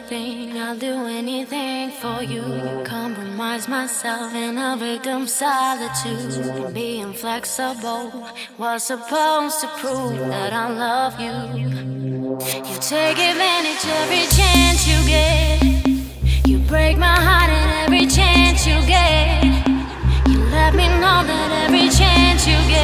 I'll do anything for you. Compromise myself in a victim solitude. Being flexible was supposed to prove that I love you. You take advantage every chance you get. You break my heart in every chance you get. You let me know that every chance you get.